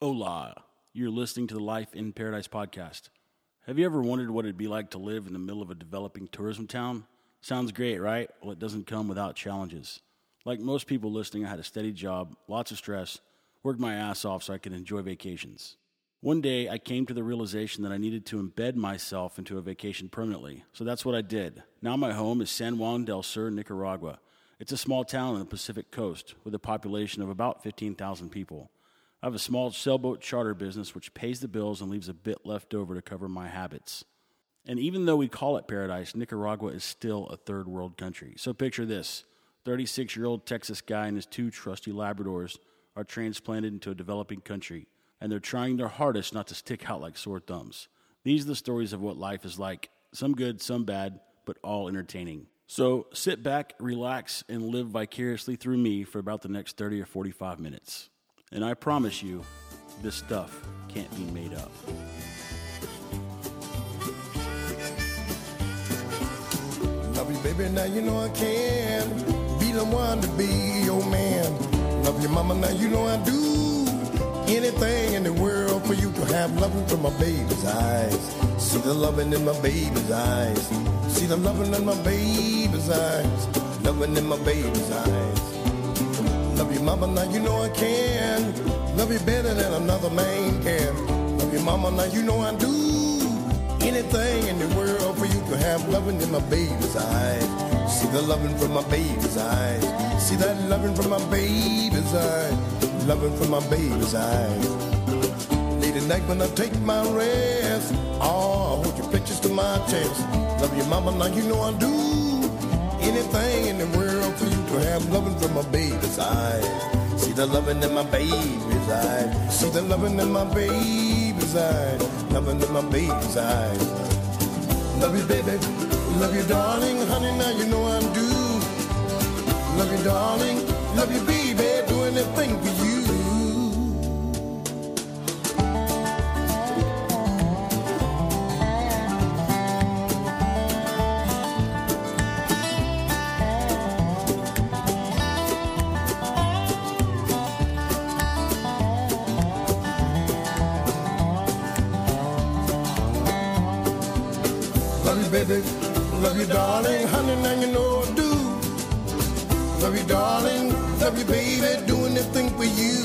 Hola, you're listening to the Life in Paradise podcast. Have you ever wondered what it'd be like to live in the middle of a developing tourism town? Sounds great, right? Well, it doesn't come without challenges. Like most people listening, I had a steady job, lots of stress, worked my ass off so I could enjoy vacations. One day, I came to the realization that I needed to embed myself into a vacation permanently. So that's what I did. Now, my home is San Juan del Sur, Nicaragua. It's a small town on the Pacific coast with a population of about 15,000 people. I have a small sailboat charter business which pays the bills and leaves a bit left over to cover my habits. And even though we call it paradise, Nicaragua is still a third world country. So picture this 36 year old Texas guy and his two trusty Labradors are transplanted into a developing country, and they're trying their hardest not to stick out like sore thumbs. These are the stories of what life is like some good, some bad, but all entertaining. So sit back, relax, and live vicariously through me for about the next 30 or 45 minutes. And I promise you, this stuff can't be made up. Love you, baby, now you know I can be the one to be your man. Love you, mama, now you know I do anything in the world for you to have loving from my baby's eyes. See the loving in my baby's eyes. See the loving in my baby's eyes. Loving in my baby's eyes. Love you, mama, now you know I can. Love you better than another man can. Love you, mama, now you know I do anything in the world for you to have loving in my baby's eyes. See the loving from my baby's eyes. See that loving from my baby's eyes. Loving from my baby's eyes. Late at night when I take my rest. Oh, I hold your pictures to my chest. Love you, mama, now you know I do anything in the world have loving from my baby's eyes. See the loving in my baby's eyes. See the loving in my baby's eyes. Loving in my baby's eyes. Love you, baby. Love you, darling. Honey, now you know I do. Love you, darling. Love you, baby. Do anything for you. Love you, darling. Honey, now you know I do. Love you, darling. Love you, baby. Do anything for you.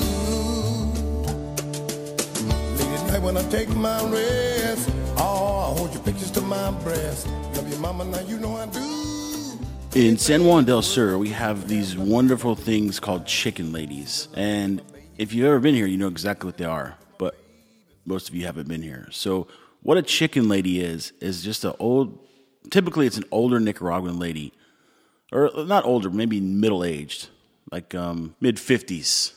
Late at night when I take my rest. Oh, I hold your pictures to my breast. Love you, mama. Now you know I do. In San Juan del Sur, we have these wonderful things called chicken ladies. And if you've ever been here, you know exactly what they are. But most of you haven't been here. So, what a chicken lady is, is just an old, typically, it's an older Nicaraguan lady. Or not older, maybe middle aged, like um, mid 50s.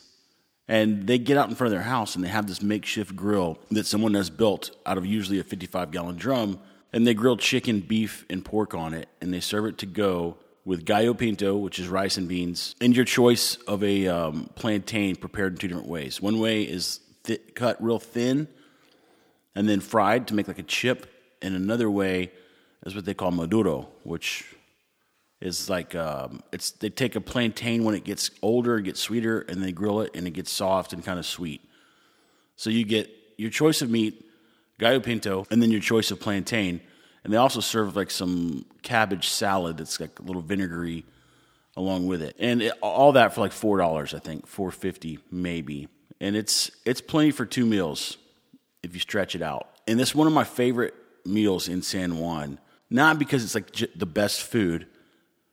And they get out in front of their house and they have this makeshift grill that someone has built out of usually a 55 gallon drum. And they grill chicken, beef, and pork on it. And they serve it to go with gallo pinto, which is rice and beans, and your choice of a um, plantain prepared in two different ways. One way is thi- cut real thin and then fried to make like a chip. And another way is what they call maduro, which is like um, it's they take a plantain when it gets older, it gets sweeter, and they grill it and it gets soft and kind of sweet. So you get your choice of meat, gallo pinto, and then your choice of plantain. And they also serve like some cabbage salad that's like a little vinegary along with it, and it, all that for like four dollars, I think, four fifty maybe. And it's it's plenty for two meals if you stretch it out. And this one of my favorite meals in San Juan, not because it's like j- the best food,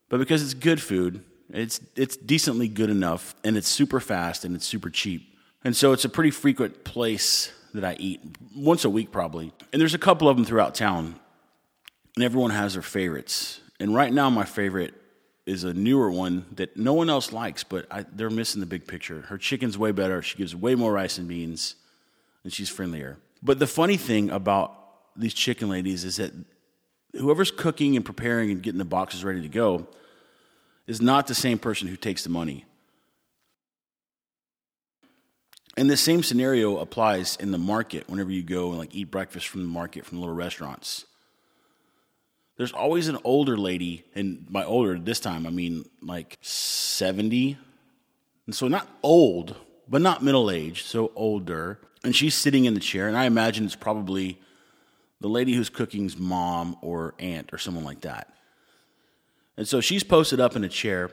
but because it's good food. It's it's decently good enough, and it's super fast and it's super cheap. And so it's a pretty frequent place that I eat once a week probably. And there's a couple of them throughout town, and everyone has their favorites. And right now, my favorite is a newer one that no one else likes, but I, they're missing the big picture. Her chicken's way better. She gives way more rice and beans, and she's friendlier. But the funny thing about these chicken ladies is that whoever's cooking and preparing and getting the boxes ready to go is not the same person who takes the money. And the same scenario applies in the market whenever you go and like eat breakfast from the market from little restaurants. There's always an older lady, and by older this time I mean like 70. And so not old, but not middle aged, so older. And she's sitting in the chair, and I imagine it's probably the lady who's cooking's mom or aunt or someone like that. And so she's posted up in a chair.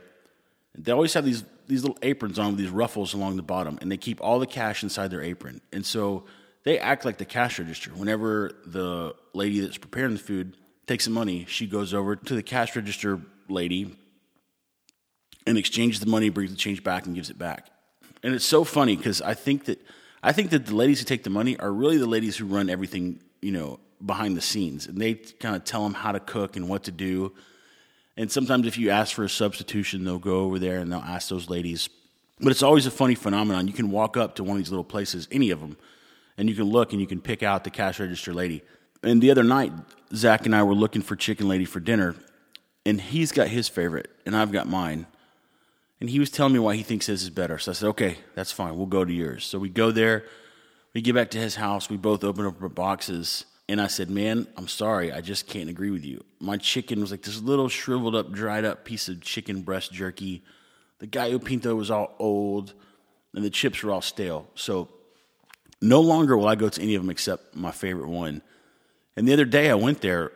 They always have these these little aprons on with these ruffles along the bottom, and they keep all the cash inside their apron. And so they act like the cash register. Whenever the lady that's preparing the food takes the money, she goes over to the cash register lady and exchanges the money, brings the change back, and gives it back. And it's so funny because I think that I think that the ladies who take the money are really the ladies who run everything, you know, behind the scenes, and they kind of tell them how to cook and what to do. And sometimes if you ask for a substitution, they'll go over there and they'll ask those ladies. But it's always a funny phenomenon. You can walk up to one of these little places, any of them, and you can look and you can pick out the cash register lady. And the other night, Zach and I were looking for Chicken Lady for dinner, and he's got his favorite, and I've got mine. And he was telling me why he thinks his is better. So I said, okay, that's fine. We'll go to yours. So we go there. We get back to his house. We both open up our boxes. And I said, man, I'm sorry. I just can't agree with you. My chicken was like this little shriveled up, dried up piece of chicken breast jerky. The gallo pinto was all old, and the chips were all stale. So no longer will I go to any of them except my favorite one. And the other day I went there,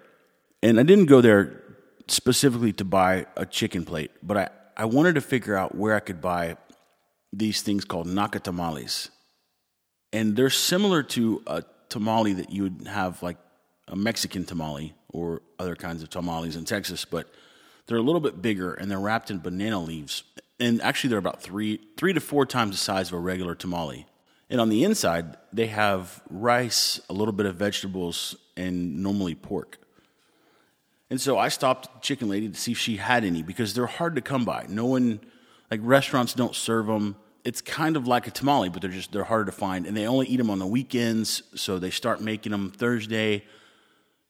and I didn't go there specifically to buy a chicken plate, but I, I wanted to figure out where I could buy these things called nacatamales. And they're similar to a tamale that you would have like a Mexican tamale or other kinds of tamales in Texas, but they're a little bit bigger and they're wrapped in banana leaves. And actually, they're about three, three to four times the size of a regular tamale. And on the inside, they have rice, a little bit of vegetables, and normally pork. And so I stopped chicken lady to see if she had any because they're hard to come by. No one, like restaurants don't serve them. It's kind of like a tamale, but they're just they're harder to find, and they only eat them on the weekends. So they start making them Thursday,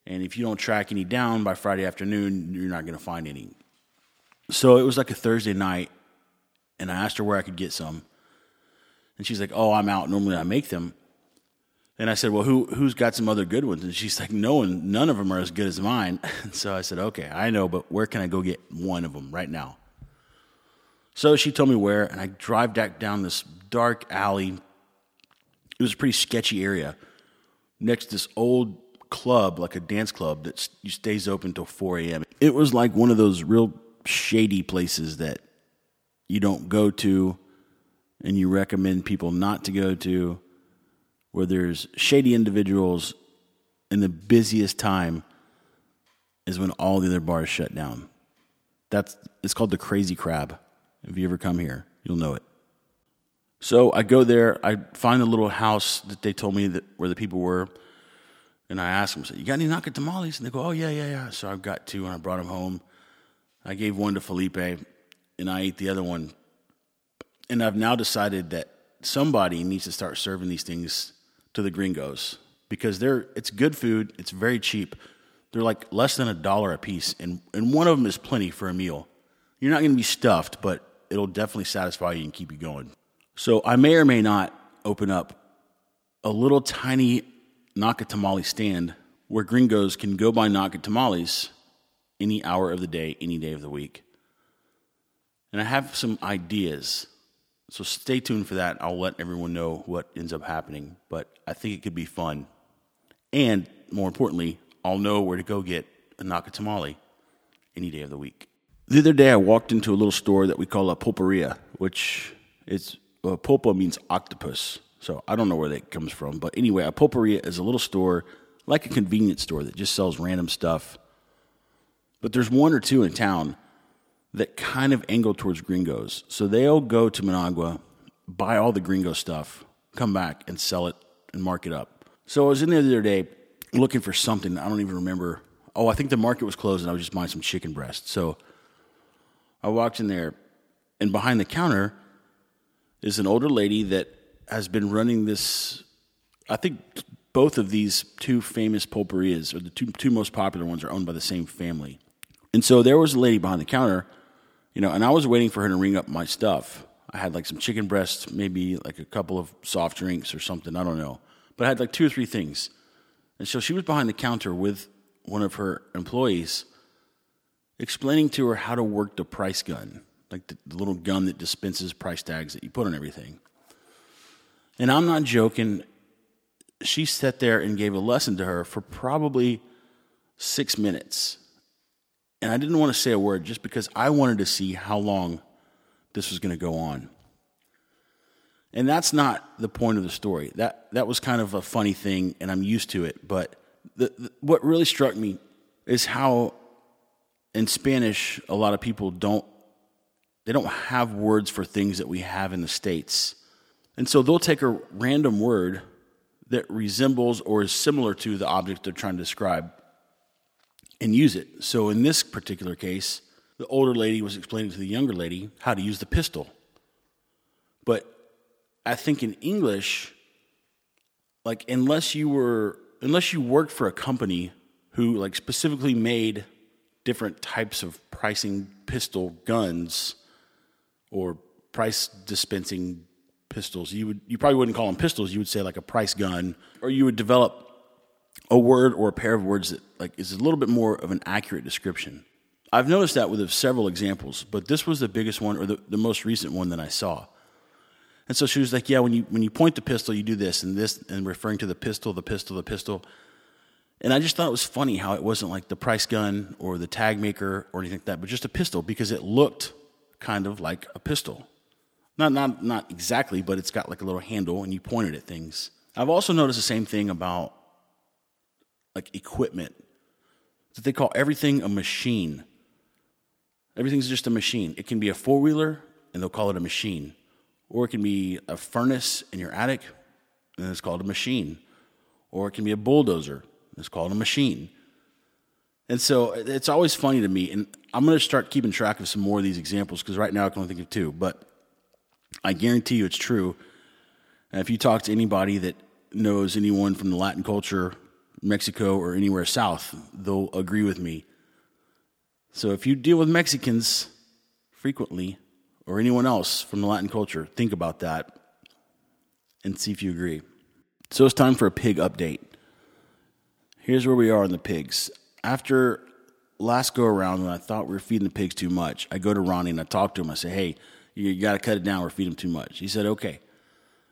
and if you don't track any down by Friday afternoon, you're not going to find any. So it was like a Thursday night, and I asked her where I could get some, and she's like, "Oh, I'm out. Normally I make them." And I said, "Well, who who's got some other good ones?" And she's like, "No one, none of them are as good as mine." And so I said, "Okay, I know, but where can I go get one of them right now?" So she told me where, and I drive back down this dark alley. It was a pretty sketchy area next to this old club, like a dance club that stays open till 4 a.m. It was like one of those real shady places that you don't go to and you recommend people not to go to, where there's shady individuals, and the busiest time is when all the other bars shut down. That's it's called the Crazy Crab. If you ever come here, you'll know it. So I go there. I find the little house that they told me that where the people were, and I asked them, I said, "You got any nacatamales?" And they go, "Oh yeah, yeah, yeah." So I've got two, and I brought them home. I gave one to Felipe, and I ate the other one. And I've now decided that somebody needs to start serving these things to the gringos because they're it's good food. It's very cheap. They're like less than a dollar a piece, and and one of them is plenty for a meal. You're not going to be stuffed, but it'll definitely satisfy you and keep you going. So I may or may not open up a little tiny Nacatamale stand where gringos can go buy Nacatamales any hour of the day, any day of the week. And I have some ideas. So stay tuned for that. I'll let everyone know what ends up happening, but I think it could be fun. And more importantly, I'll know where to go get a Nacatamale any day of the week. The other day, I walked into a little store that we call a pulperia, which is uh, pulpa means octopus. So I don't know where that comes from. But anyway, a pulperia is a little store, like a convenience store that just sells random stuff. But there's one or two in town that kind of angle towards gringos. So they'll go to Managua, buy all the gringo stuff, come back and sell it and mark it up. So I was in there the other day looking for something. I don't even remember. Oh, I think the market was closed and I was just buying some chicken breast. So I walked in there, and behind the counter is an older lady that has been running this. I think both of these two famous pulperias, or the two, two most popular ones, are owned by the same family. And so there was a lady behind the counter, you know, and I was waiting for her to ring up my stuff. I had like some chicken breasts, maybe like a couple of soft drinks or something. I don't know. But I had like two or three things. And so she was behind the counter with one of her employees explaining to her how to work the price gun, like the, the little gun that dispenses price tags that you put on everything. And I'm not joking. she sat there and gave a lesson to her for probably six minutes. And I didn't want to say a word just because I wanted to see how long this was going to go on. And that's not the point of the story. That, that was kind of a funny thing, and I'm used to it. But the, the, what really struck me is how in Spanish, a lot of people don't they don't have words for things that we have in the States. And so they'll take a random word that resembles or is similar to the object they're trying to describe and use it. So in this particular case, the older lady was explaining to the younger lady how to use the pistol. But I think in English, like unless you were unless you worked for a company who like specifically made different types of pricing pistol guns or price dispensing pistols, you would you probably wouldn't call them pistols. You would say like a price gun, or you would develop a word or a pair of words that like is a little bit more of an accurate description. I've noticed that with several examples, but this was the biggest one or the, the most recent one that I saw. And so she was like, "Yeah, when you when you point the pistol, you do this and this, and referring to the pistol, the pistol, the pistol." And I just thought it was funny how it wasn't like the price gun or the tag maker or anything like that, but just a pistol because it looked kind of like a pistol. Not not not exactly, but it's got like a little handle and you pointed at things. I've also noticed the same thing about like equipment. That they call everything a machine. Everything's just a machine. It can be a four wheeler and they'll call it a machine. Or it can be a furnace in your attic, and it's called a machine. Or it can be a bulldozer, it's called a machine. And so it's always funny to me, and I'm going to start keeping track of some more of these examples because right now I can only think of two, but I guarantee you it's true. And if you talk to anybody that knows anyone from the Latin culture, Mexico, or anywhere south, they'll agree with me. So if you deal with Mexicans frequently, or anyone else from the Latin culture, think about that and see if you agree. So it's time for a pig update. Here's where we are on the pigs. After last go around, when I thought we were feeding the pigs too much, I go to Ronnie and I talk to him. I say, hey, you, got to cut it down. We're feeding them too much. He said, okay.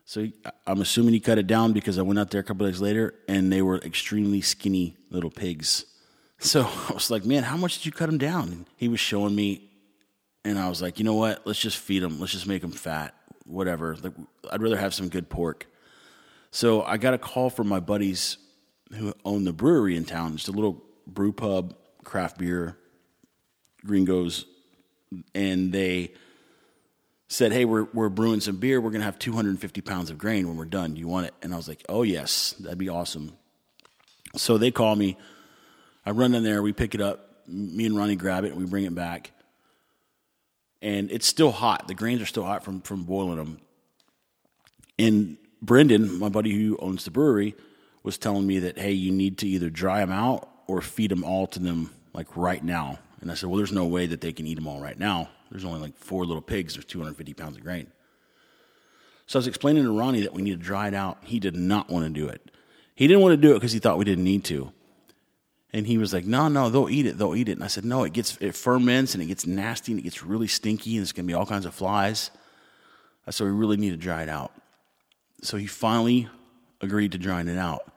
So I'm assuming he cut it down because I went out there a couple days later and they were extremely skinny little pigs. So I was like, man, how much did you cut them down? He was showing me and I was like, you know what? Let's just feed them. Let's just make them fat. Whatever. I'd rather have some good pork. So I got a call from my buddies who own the brewery in town. It's a little brew pub, craft beer, gringos, and they said, "Hey, we're we're brewing some beer. We're gonna have 250 pounds of grain when we're done. Do you want it?" And I was like, "Oh yes, that'd be awesome." So they call me. I run in there. We pick it up. Me and Ronnie grab it. and We bring it back and it's still hot. The grains are still hot from from boiling them. And Brendan, my buddy who owns the brewery, was telling me that hey, you need to either dry them out or feed them all to them like right now. And I said, well, there's no way that they can eat them all right now. There's only like four little pigs. There's 250 pounds of grain. So I was explaining to Ronnie that we need to dry it out. He did not want to do it. He didn't want to do it because he thought we didn't need to. And he was like, no, no, they'll eat it. They'll eat it. And I said, no, it gets, it ferments and it gets nasty and it gets really stinky and there's going to be all kinds of flies. I said, we really need to dry it out. So he finally agreed to drying it out.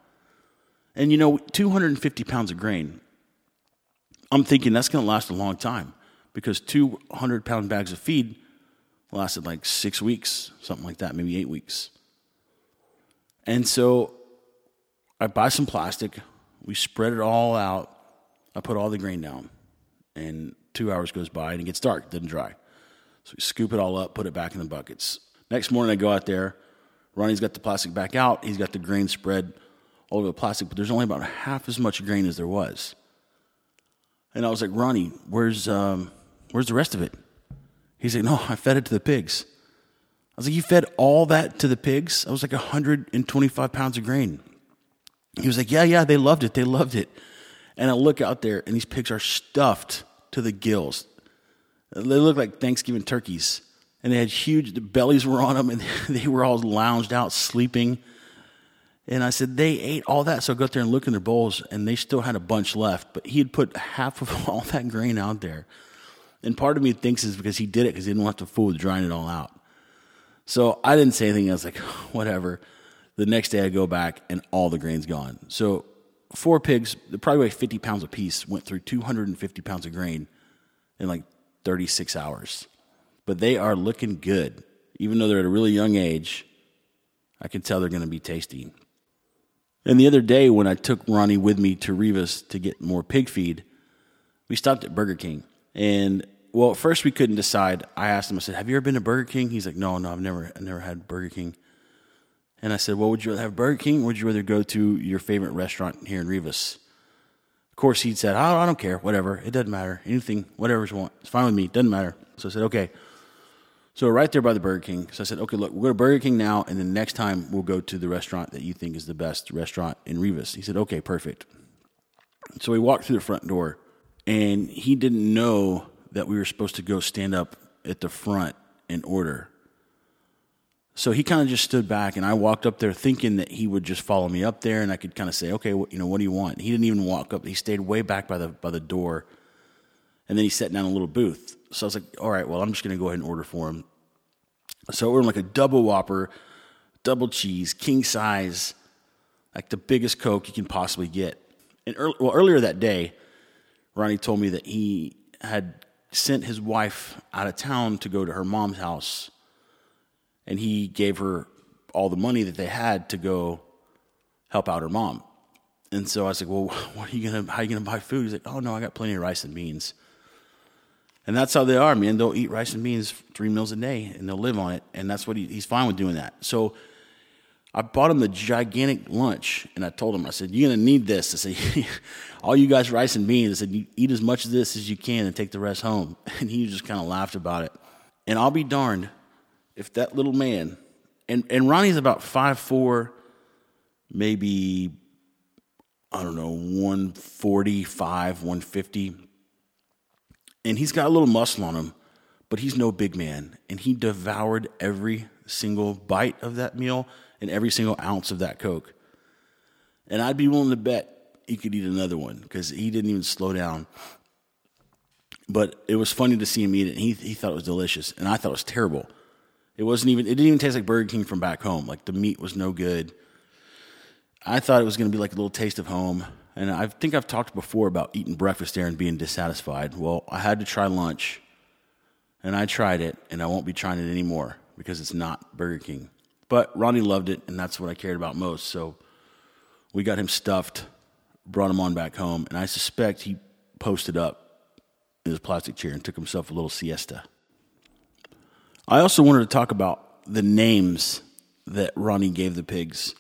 And you know, 250 pounds of grain, I'm thinking that's going to last a long time because 200 pound bags of feed lasted like six weeks, something like that, maybe eight weeks. And so I buy some plastic, we spread it all out. I put all the grain down, and two hours goes by and it gets dark. It doesn't dry. So we scoop it all up, put it back in the buckets. Next morning, I go out there. Ronnie's got the plastic back out. He's got the grain spread all over the plastic, but there's only about half as much grain as there was. And I was like, Ronnie, where's um, where's the rest of it? He's like, No, I fed it to the pigs. I was like, You fed all that to the pigs? I was like 125 pounds of grain. He was like, Yeah, yeah, they loved it. They loved it. And I look out there, and these pigs are stuffed to the gills. They look like Thanksgiving turkeys. And they had huge, the bellies were on them, and they were all lounged out sleeping. And I said, They ate all that. So I got there and looked in their bowls, and they still had a bunch left. But he had put half of all that grain out there. And part of me thinks it's because he did it because he didn't want the fool with drying it all out. So I didn't say anything. I was like, Whatever. The next day I go back and all the grain's gone. So four pigs, probably weigh 50 pounds a piece, went through 250 pounds of grain in like 36 hours. But they are looking good. Even though they're at a really young age, I can tell they're going to be tasty. And the other day when I took Ronnie with me to Rivas to get more pig feed, we stopped at Burger King. And well, at first we couldn't decide. I asked him, I said, Have you ever been to Burger King? He's like, No, no, I've never I've never had Burger King. And I said, Well, would you rather have Burger King or would you rather go to your favorite restaurant here in Rivas? Of course, he said, oh, I don't care, whatever. It doesn't matter. Anything, whatever you want. It's fine with me. Doesn't matter. So I said, Okay. So right there by the Burger King. So I said, okay, look, we'll go to Burger King now, and then next time we'll go to the restaurant that you think is the best restaurant in Rivas. He said, okay, perfect. So we walked through the front door, and he didn't know that we were supposed to go stand up at the front and order. So he kind of just stood back, and I walked up there thinking that he would just follow me up there, and I could kind of say, okay, you know, what do you want? He didn't even walk up. He stayed way back by the by the door, and then he sat down in a little booth. So I was like, all right, well, I'm just going to go ahead and order for him. So we're like a double whopper, double cheese, king size, like the biggest Coke you can possibly get. And early, well, earlier that day, Ronnie told me that he had sent his wife out of town to go to her mom's house, and he gave her all the money that they had to go help out her mom. And so I was like, "Well, what are you gonna? How are you gonna buy food?" He's like, "Oh no, I got plenty of rice and beans." And that's how they are, man. They'll eat rice and beans three meals a day and they'll live on it. And that's what he, he's fine with doing that. So I bought him the gigantic lunch and I told him, I said, You're going to need this. I said, All you guys, rice and beans. I said, eat as much of this as you can and take the rest home. And he just kind of laughed about it. And I'll be darned if that little man, and, and Ronnie's about five four, maybe, I don't know, 145, 150 and he's got a little muscle on him, but he's no big man. And he devoured every single bite of that meal and every single ounce of that Coke. And I'd be willing to bet he could eat another one because he didn't even slow down. But it was funny to see him eat it. And he, he thought it was delicious. And I thought it was terrible. It wasn't even, it didn't even taste like Burger King from back home. Like the meat was no good. I thought it was going to be like a little taste of home. And I think I've talked before about eating breakfast there and being dissatisfied. Well, I had to try lunch, and I tried it, and I won't be trying it anymore because it's not Burger King. But Ronnie loved it, and that's what I cared about most. So we got him stuffed, brought him on back home, and I suspect he posted up in his plastic chair and took himself a little siesta. I also wanted to talk about the names that Ronnie gave the pigs.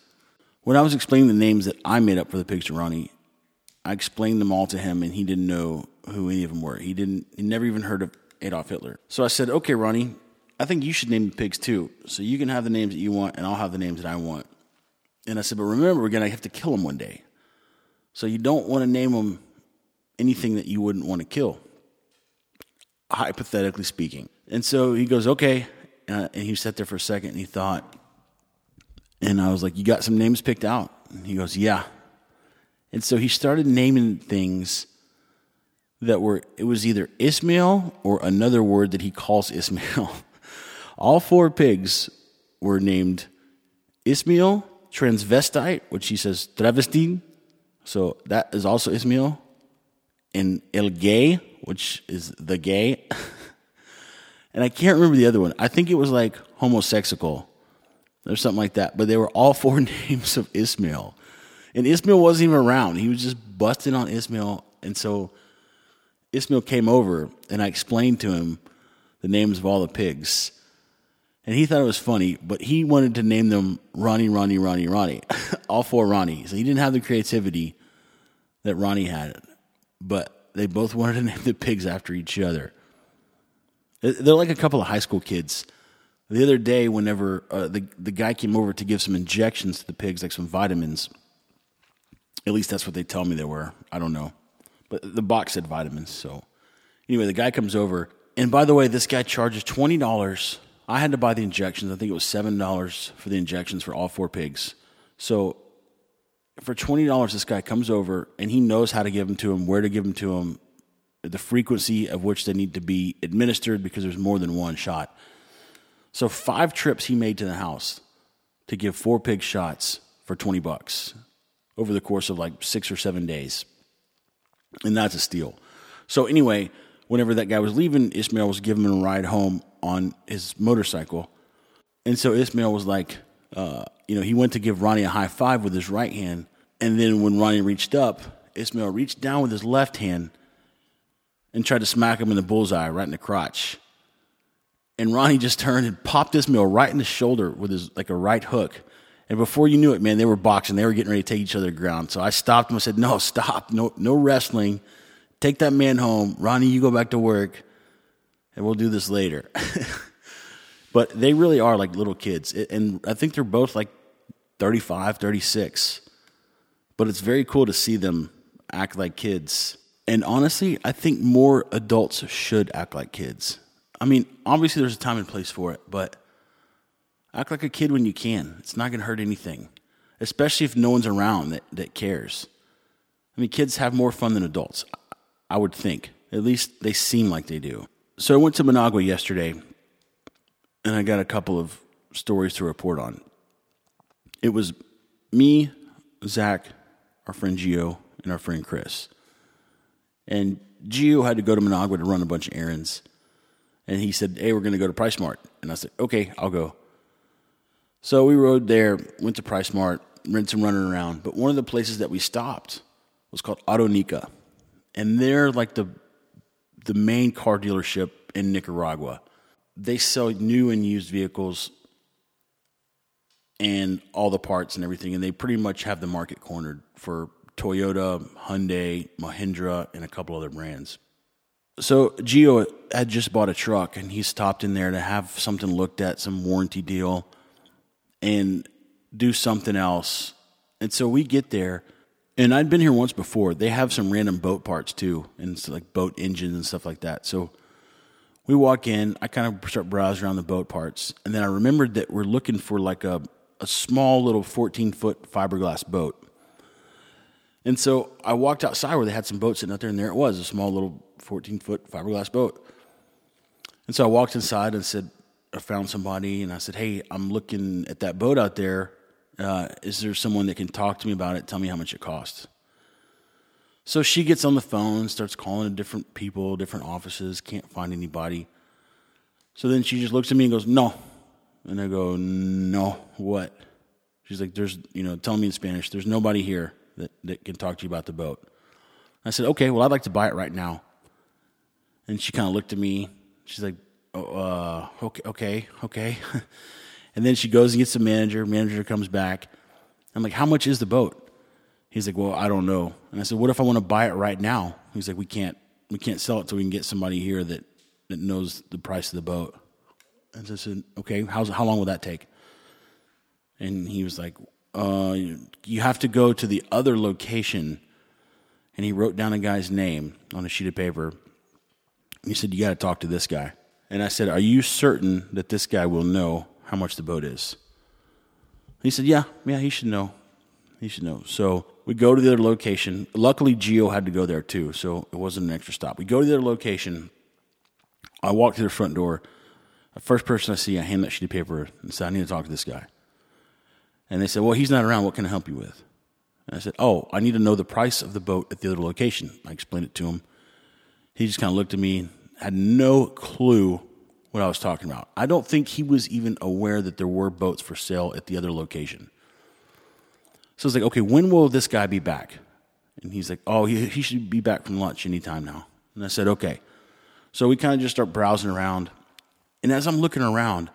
When I was explaining the names that I made up for the pigs to Ronnie, I explained them all to him, and he didn't know who any of them were. He didn't. He never even heard of Adolf Hitler. So I said, "Okay, Ronnie, I think you should name the pigs too. So you can have the names that you want, and I'll have the names that I want." And I said, "But remember, we're gonna have to kill them one day. So you don't want to name them anything that you wouldn't want to kill, hypothetically speaking." And so he goes, "Okay," uh, and he sat there for a second and he thought. And I was like, "You got some names picked out?" And he goes, "Yeah." And so he started naming things that were, it was either Ismail or another word that he calls Ismail. All four pigs were named Ismail, transvestite, which he says travestin. So that is also Ismail. And El Gay, which is the gay. and I can't remember the other one. I think it was like homosexual or something like that. But they were all four names of Ismail. And Ismail wasn't even around. He was just busting on Ismail. And so Ismail came over and I explained to him the names of all the pigs. And he thought it was funny, but he wanted to name them Ronnie, Ronnie, Ronnie, Ronnie. all four Ronnie. So he didn't have the creativity that Ronnie had. But they both wanted to name the pigs after each other. They're like a couple of high school kids. The other day, whenever uh, the, the guy came over to give some injections to the pigs, like some vitamins, at least that's what they tell me they were. I don't know. But the box said vitamins. So anyway, the guy comes over. And by the way, this guy charges $20. I had to buy the injections. I think it was $7 for the injections for all four pigs. So for $20, this guy comes over and he knows how to give them to him, where to give them to him, the frequency of which they need to be administered because there's more than one shot. So five trips he made to the house to give four pig shots for 20 bucks over the course of like six or seven days. And that's a steal. So, anyway, whenever that guy was leaving, Ismail was giving him a ride home on his motorcycle. And so Ismail was like, uh, you know, he went to give Ronnie a high five with his right hand. And then when Ronnie reached up, Ismail reached down with his left hand and tried to smack him in the bullseye right in the crotch. And Ronnie just turned and popped Ismail right in the shoulder with his like a right hook. And before you knew it, man, they were boxing. They were getting ready to take each other ground. So I stopped him. I said, "No, stop. No, no wrestling. Take that man home. Ronnie, you go back to work, and we'll do this later." but they really are like little kids, and I think they're both like 35, 36. But it's very cool to see them act like kids. And honestly, I think more adults should act like kids. I mean, obviously, there's a time and place for it, but act like a kid when you can. It's not going to hurt anything, especially if no one's around that, that cares. I mean, kids have more fun than adults, I would think. At least they seem like they do. So I went to Managua yesterday, and I got a couple of stories to report on. It was me, Zach, our friend Gio, and our friend Chris. And Gio had to go to Managua to run a bunch of errands. And he said, Hey, we're going to go to PriceSmart. And I said, Okay, I'll go. So we rode there, went to PriceSmart, ran some running around. But one of the places that we stopped was called Autonica. And they're like the, the main car dealership in Nicaragua. They sell new and used vehicles and all the parts and everything. And they pretty much have the market cornered for Toyota, Hyundai, Mahindra, and a couple other brands. So Gio had just bought a truck and he stopped in there to have something looked at, some warranty deal, and do something else. And so we get there, and I'd been here once before. They have some random boat parts too, and like boat engines and stuff like that. So we walk in. I kind of start browsing around the boat parts, and then I remembered that we're looking for like a a small little 14 foot fiberglass boat. And so I walked outside where they had some boats sitting out there, and there it was, a small little 14 foot fiberglass boat. And so I walked inside and said, I found somebody, and I said, Hey, I'm looking at that boat out there. Uh, is there someone that can talk to me about it? Tell me how much it costs. So she gets on the phone, starts calling different people, different offices, can't find anybody. So then she just looks at me and goes, No. And I go, No, what? She's like, There's, you know, tell me in Spanish, there's nobody here that, that can talk to you about the boat. I said, okay, well, I'd like to buy it right now. And she kind of looked at me. She's like, uh, okay, okay, okay. and then she goes and gets the manager. Manager comes back. I'm like, how much is the boat? He's like, well, I don't know. And I said, what if I want to buy it right now? He's like, we can't, we can't sell it till we can get somebody here that, that knows the price of the boat. And I said, okay, how's, how long will that take? And he was like, uh, you have to go to the other location. And he wrote down a guy's name on a sheet of paper. He said, You got to talk to this guy. And I said, Are you certain that this guy will know how much the boat is? He said, Yeah, yeah, he should know. He should know. So we go to the other location. Luckily, Geo had to go there too, so it wasn't an extra stop. We go to the other location. I walk to the front door. The first person I see, I hand that sheet of paper and say, I need to talk to this guy. And they said, Well, he's not around. What can I help you with? And I said, Oh, I need to know the price of the boat at the other location. I explained it to him. He just kind of looked at me, had no clue what I was talking about. I don't think he was even aware that there were boats for sale at the other location. So I was like, Okay, when will this guy be back? And he's like, Oh, he, he should be back from lunch anytime now. And I said, Okay. So we kind of just start browsing around. And as I'm looking around,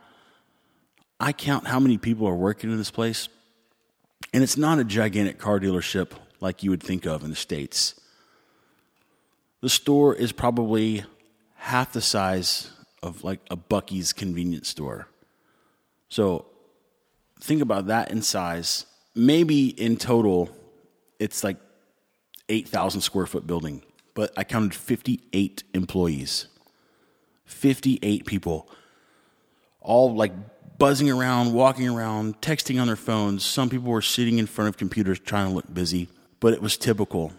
I count how many people are working in this place, and it's not a gigantic car dealership like you would think of in the States. The store is probably half the size of like a Buc-ee's convenience store. So think about that in size. Maybe in total, it's like 8,000 square foot building, but I counted 58 employees. 58 people, all like buzzing around, walking around, texting on their phones. Some people were sitting in front of computers trying to look busy, but it was typical.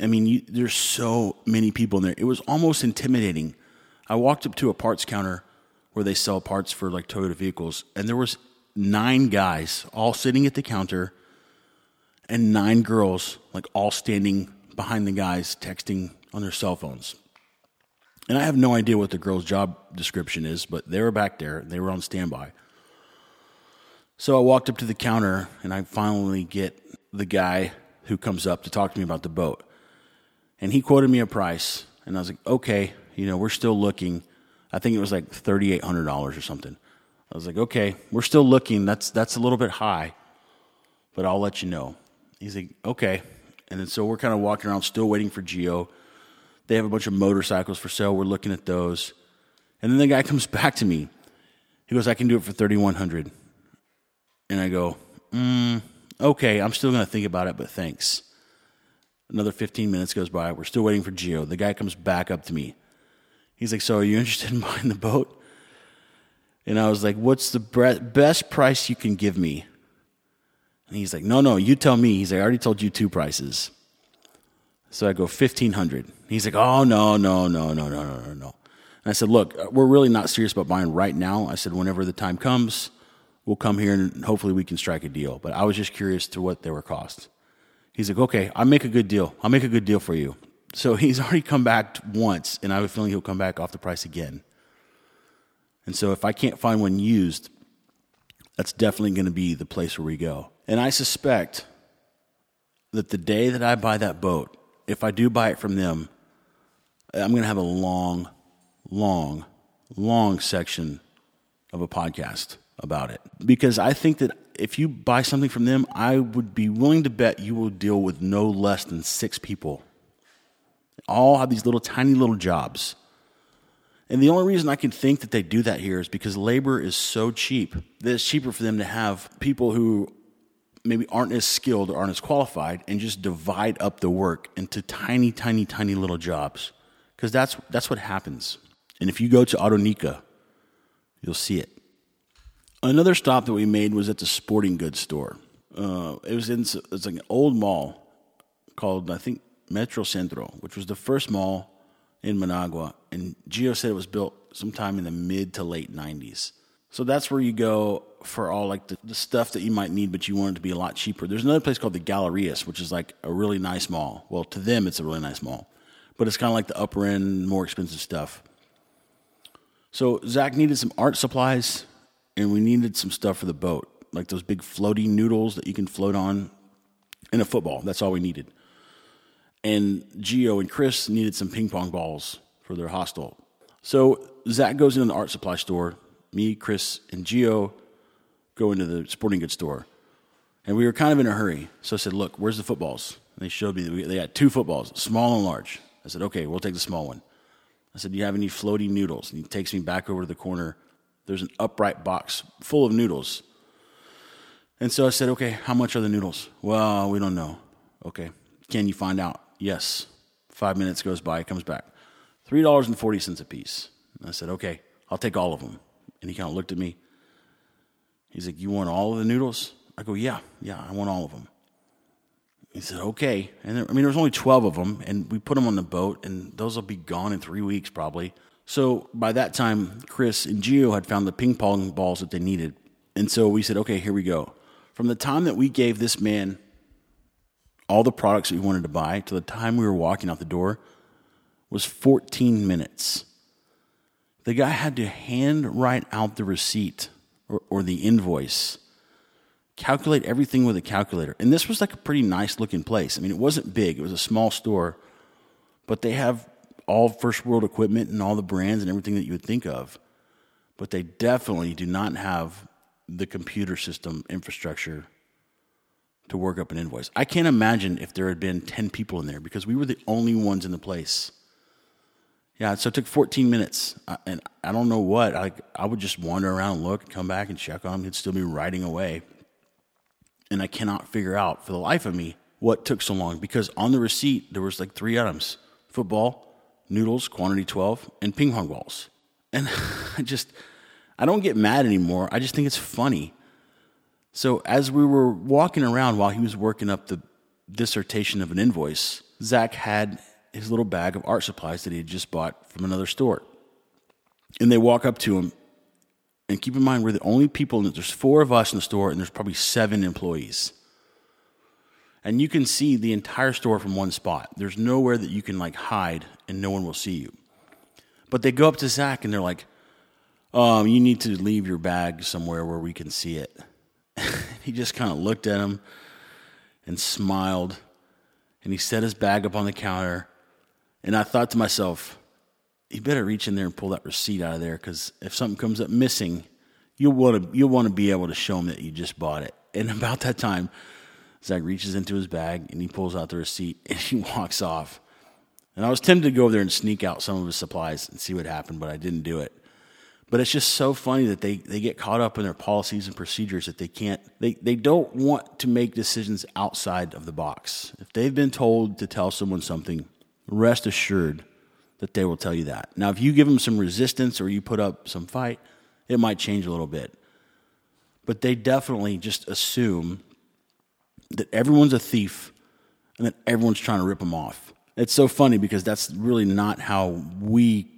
I mean, you, there's so many people in there. It was almost intimidating. I walked up to a parts counter where they sell parts for like Toyota vehicles, and there was nine guys all sitting at the counter and nine girls like all standing behind the guys texting on their cell phones. And I have no idea what the girl's job description is, but they were back there. They were on standby. So I walked up to the counter and I finally get the guy who comes up to talk to me about the boat. And he quoted me a price. And I was like, okay, you know, we're still looking. I think it was like $3,800 or something. I was like, okay, we're still looking. That's, that's a little bit high, but I'll let you know. He's like, okay. And then so we're kind of walking around still waiting for Geo. They have a bunch of motorcycles for sale. We're looking at those. And then the guy comes back to me. He goes, I can do it for 3100 And I go, mm, okay, I'm still going to think about it, but thanks. Another 15 minutes goes by. We're still waiting for Geo. The guy comes back up to me. He's like, So are you interested in buying the boat? And I was like, What's the best price you can give me? And he's like, No, no, you tell me. He's like, I already told you two prices. So I go, 1500 He's like, Oh, no, no, no, no, no, no, no, no. And I said, Look, we're really not serious about buying right now. I said, Whenever the time comes, we'll come here and hopefully we can strike a deal. But I was just curious to what they were cost. He's like, okay, I'll make a good deal. I'll make a good deal for you. So he's already come back once, and I have a feeling he'll come back off the price again. And so if I can't find one used, that's definitely going to be the place where we go. And I suspect that the day that I buy that boat, if I do buy it from them, I'm going to have a long, long, long section of a podcast about it. Because I think that if you buy something from them, I would be willing to bet you will deal with no less than six people. All have these little tiny little jobs. And the only reason I can think that they do that here is because labor is so cheap that it's cheaper for them to have people who maybe aren't as skilled or aren't as qualified and just divide up the work into tiny, tiny, tiny little jobs. Because that's, that's what happens. And if you go to Autonica, you'll see it. Another stop that we made was at the sporting goods store. Uh, it was in it's like an old mall called I think Metro Centro, which was the first mall in Managua, and Geo said it was built sometime in the mid to late '90s. So that's where you go for all like the, the, stuff that you might need, but you want it to be a lot cheaper. There's another place called the Gallerias, which is like a really nice mall. Well, to them, it's a really nice mall, but it's kind of like the upper end, more expensive stuff. So Zach needed some art supplies and we needed some stuff for the boat, like those big floaty noodles that you can float on, and a football. That's all we needed. And Geo and Chris needed some ping pong balls for their hostel. So Zach goes into the art supply store. Me, Chris, and Geo go into the sporting goods store. And we were kind of in a hurry. So I said, Look, where's the footballs? And they showed me, they had two footballs, small and large. I said, Okay, we'll take the small one. I said, Do you have any floating noodles? And he takes me back over to the corner there's an upright box full of noodles. And so I said, okay, how much are the noodles? Well, we don't know. Okay. Can you find out? Yes. Five minutes goes by, comes back. $3.40 a piece. And I said, okay, I'll take all of them. And he kind of looked at me. He's like, you want all of the noodles? I go, yeah, yeah, I want all of them. He said, okay. And there, I mean, there was only 12 of them, and we put them on the boat, and those will be gone in three weeks probably. So by that time, Chris and Geo had found the ping pong balls that they needed. And so we said, okay, here we go. From the time that we gave this man all the products that we wanted to buy to the time we were walking out the door was 14 minutes. The guy had to hand write out the receipt or, or the invoice, calculate everything with a calculator. And this was like a pretty nice looking place. I mean, it wasn't big, it was a small store, but they have all first world equipment and all the brands and everything that you would think of, but they definitely do not have the computer system infrastructure to work up an invoice. I can't imagine if there had been 10 people in there because we were the only ones in the place. Yeah, so it took 14 minutes, uh, and I don't know what. I, I would just wander around, look, come back and check on him. He'd still be writing away. And I cannot figure out for the life of me what took so long because on the receipt there was like three items football, noodles, quantity 12, and ping pong balls. And I just, I don't get mad anymore. I just think it's funny. So as we were walking around while he was working up the dissertation of an invoice, Zach had his little bag of art supplies that he had just bought from another store. And they walk up to him, And keep in mind, we're the only people, there's four of us in the store, and there's probably seven employees. And you can see the entire store from one spot. There's nowhere that you can like hide and no one will see you. But they go up to Zach and they're like, um, you need to leave your bag somewhere where we can see it. he just kind of looked at him and smiled. And he set his bag up on the counter. And I thought to myself, you better reach in there and pull that receipt out of there because if something comes up missing, you'll want to you'll want to be able to show him that you just bought it. And about that time, Zach reaches into his bag and he pulls out the receipt and he walks off. And I was tempted to go over there and sneak out some of his supplies and see what happened, but I didn't do it. But it's just so funny that they, they get caught up in their policies and procedures that they can't, they, they don't want to make decisions outside of the box. If they've been told to tell someone something, rest assured that they will tell you that. Now, if you give them some resistance or you put up some fight, it might change a little bit. But they definitely just assume that everyone's a thief and that everyone's trying to rip them off. It's so funny because that's really not how we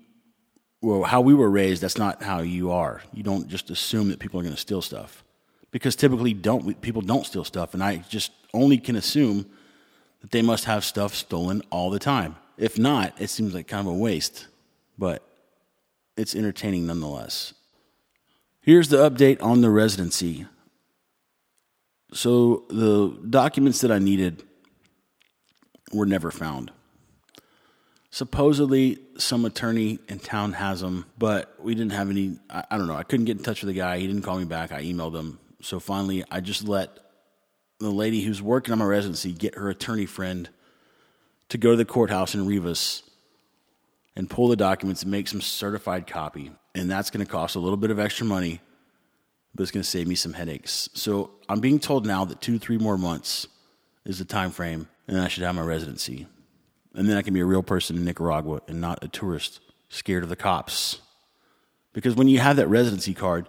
well, how we were raised, that's not how you are. You don't just assume that people are going to steal stuff, because typically don't people don't steal stuff, and I just only can assume that they must have stuff stolen all the time. If not, it seems like kind of a waste, but it's entertaining nonetheless. Here's the update on the residency. So the documents that I needed were never found. Supposedly, some attorney in town has them, but we didn't have any. I, I, don't know. I couldn't get in touch with the guy. He didn't call me back. I emailed him. So finally, I just let the lady who's working on my residency get her attorney friend to go to the courthouse in Rivas and pull the documents and make some certified copy. And that's going to cost a little bit of extra money, but it's going to save me some headaches. So I'm being told now that two, three more months is the time frame, and I should have my residency. And then I can be a real person in Nicaragua and not a tourist scared of the cops. Because when you have that residency card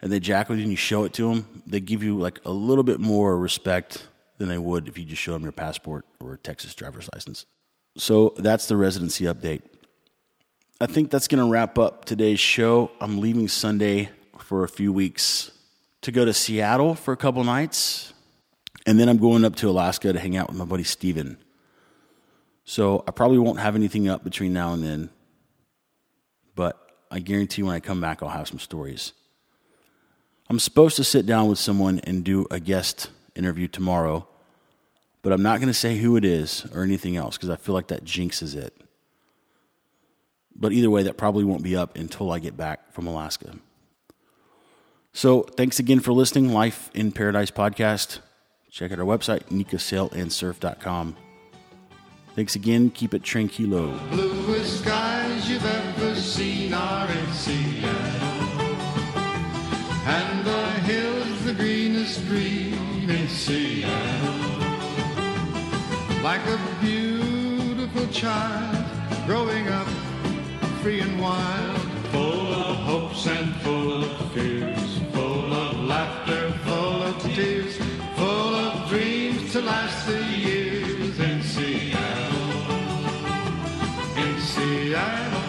and they jack with you and you show it to them, they give you like a little bit more respect than they would if you just show them your passport or a Texas driver's license. So that's the residency update. I think that's going to wrap up today's show. I'm leaving Sunday for a few weeks to go to Seattle for a couple nights. And then I'm going up to Alaska to hang out with my buddy Steven. So I probably won't have anything up between now and then, but I guarantee when I come back, I'll have some stories. I'm supposed to sit down with someone and do a guest interview tomorrow, but I'm not going to say who it is or anything else because I feel like that jinxes it. But either way, that probably won't be up until I get back from Alaska. So thanks again for listening. Life in Paradise podcast. Check out our website, nicasailandsurf.com. Thanks again. Keep it tranquilo. Bluest skies you've ever seen are in Seattle. And the hills the greenest green in Seattle. Like a beautiful child growing up free and wild. Full of hopes and full of fears. To last the years in Seattle. In Seattle.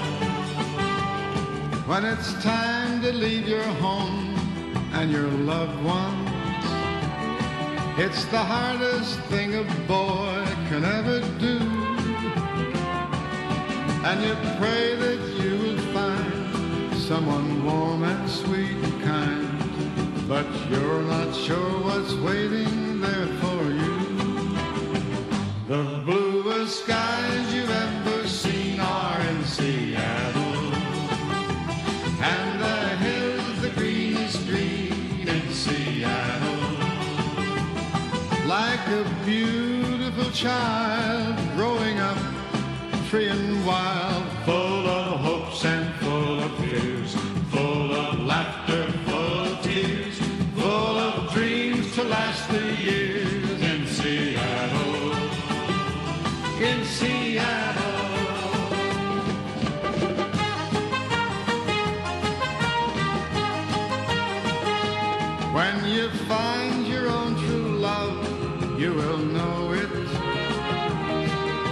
When it's time to leave your home and your loved ones, it's the hardest thing a boy can ever do. And you pray that you will find someone warm and sweet and kind, but you're not sure what's waiting there for you. The bluest skies you've ever seen are in Seattle. And the hills, the greenest green in Seattle. Like a beautiful child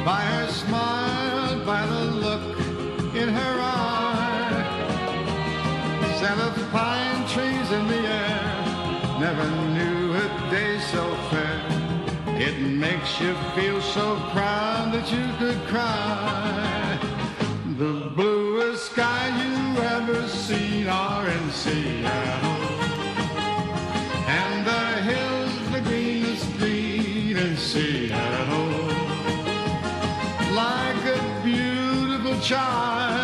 by her smile, by the look in her eye. Scent of pine trees in the air, never knew a day so fair. It makes you feel so proud that you could cry. The bluest sky you ever seen are in Seattle. sunshine.